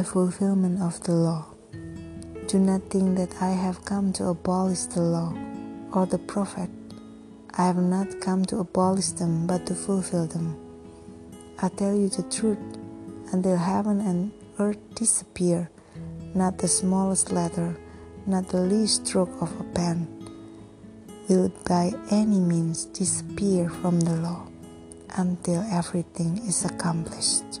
the fulfillment of the law. Do not think that I have come to abolish the law or the prophet. I have not come to abolish them, but to fulfill them. I tell you the truth, until heaven and earth disappear, not the smallest letter, not the least stroke of a pen, will by any means disappear from the law until everything is accomplished.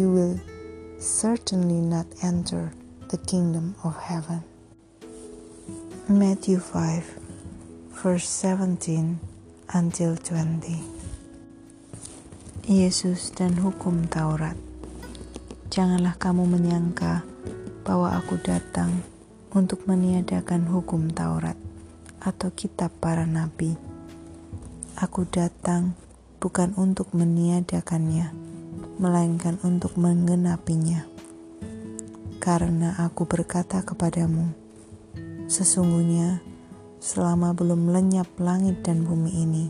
you will certainly not enter the kingdom of heaven. Matthew 5, verse 17 until 20. Yesus dan hukum Taurat. Janganlah kamu menyangka bahwa aku datang untuk meniadakan hukum Taurat atau kitab para nabi. Aku datang bukan untuk meniadakannya, melainkan untuk menggenapinya. Karena aku berkata kepadamu, Sesungguhnya, selama belum lenyap langit dan bumi ini,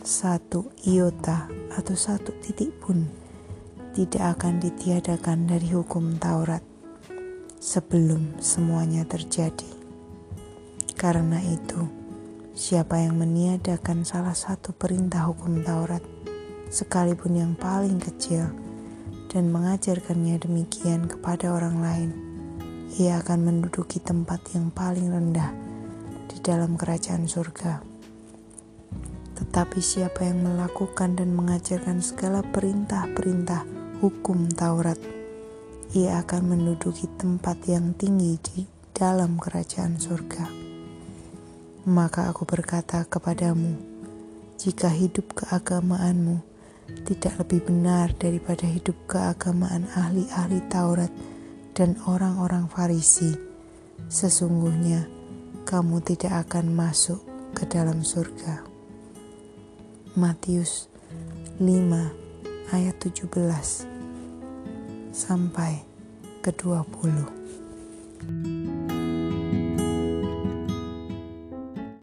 satu iota atau satu titik pun tidak akan ditiadakan dari hukum Taurat sebelum semuanya terjadi. Karena itu, siapa yang meniadakan salah satu perintah hukum Taurat, sekalipun yang paling kecil, dan mengajarkannya demikian kepada orang lain, ia akan menduduki tempat yang paling rendah di dalam kerajaan surga. Tetapi siapa yang melakukan dan mengajarkan segala perintah-perintah hukum Taurat, ia akan menduduki tempat yang tinggi di dalam kerajaan surga. Maka aku berkata kepadamu, jika hidup keagamaanmu tidak lebih benar daripada hidup keagamaan ahli-ahli Taurat, dan orang-orang Farisi, sesungguhnya kamu tidak akan masuk ke dalam surga. Matius 5 ayat 17 sampai ke 20.